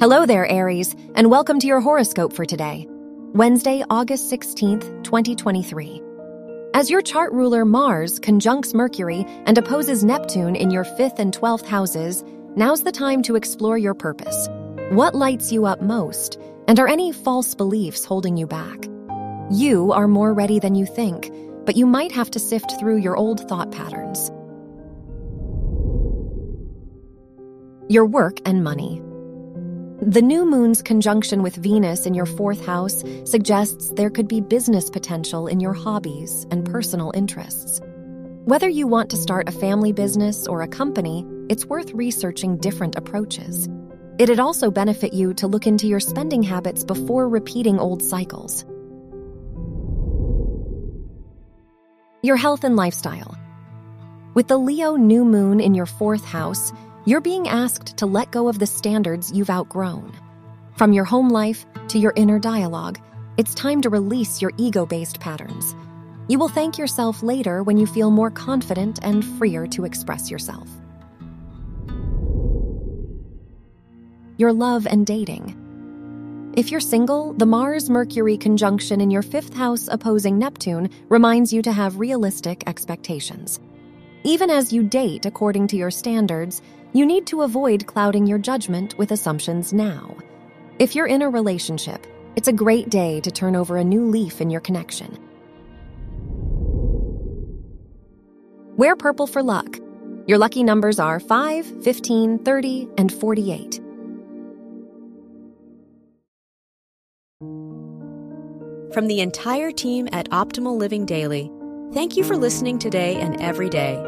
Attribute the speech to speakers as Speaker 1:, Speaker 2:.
Speaker 1: Hello there, Aries, and welcome to your horoscope for today, Wednesday, August 16th, 2023. As your chart ruler Mars conjuncts Mercury and opposes Neptune in your 5th and 12th houses, now's the time to explore your purpose. What lights you up most, and are any false beliefs holding you back? You are more ready than you think, but you might have to sift through your old thought patterns. Your work and money. The new moon's conjunction with Venus in your fourth house suggests there could be business potential in your hobbies and personal interests. Whether you want to start a family business or a company, it's worth researching different approaches. It'd also benefit you to look into your spending habits before repeating old cycles. Your health and lifestyle. With the Leo new moon in your fourth house, you're being asked to let go of the standards you've outgrown. From your home life to your inner dialogue, it's time to release your ego based patterns. You will thank yourself later when you feel more confident and freer to express yourself. Your love and dating. If you're single, the Mars Mercury conjunction in your fifth house opposing Neptune reminds you to have realistic expectations. Even as you date according to your standards, you need to avoid clouding your judgment with assumptions now. If you're in a relationship, it's a great day to turn over a new leaf in your connection. Wear purple for luck. Your lucky numbers are 5, 15, 30, and 48.
Speaker 2: From the entire team at Optimal Living Daily, thank you for listening today and every day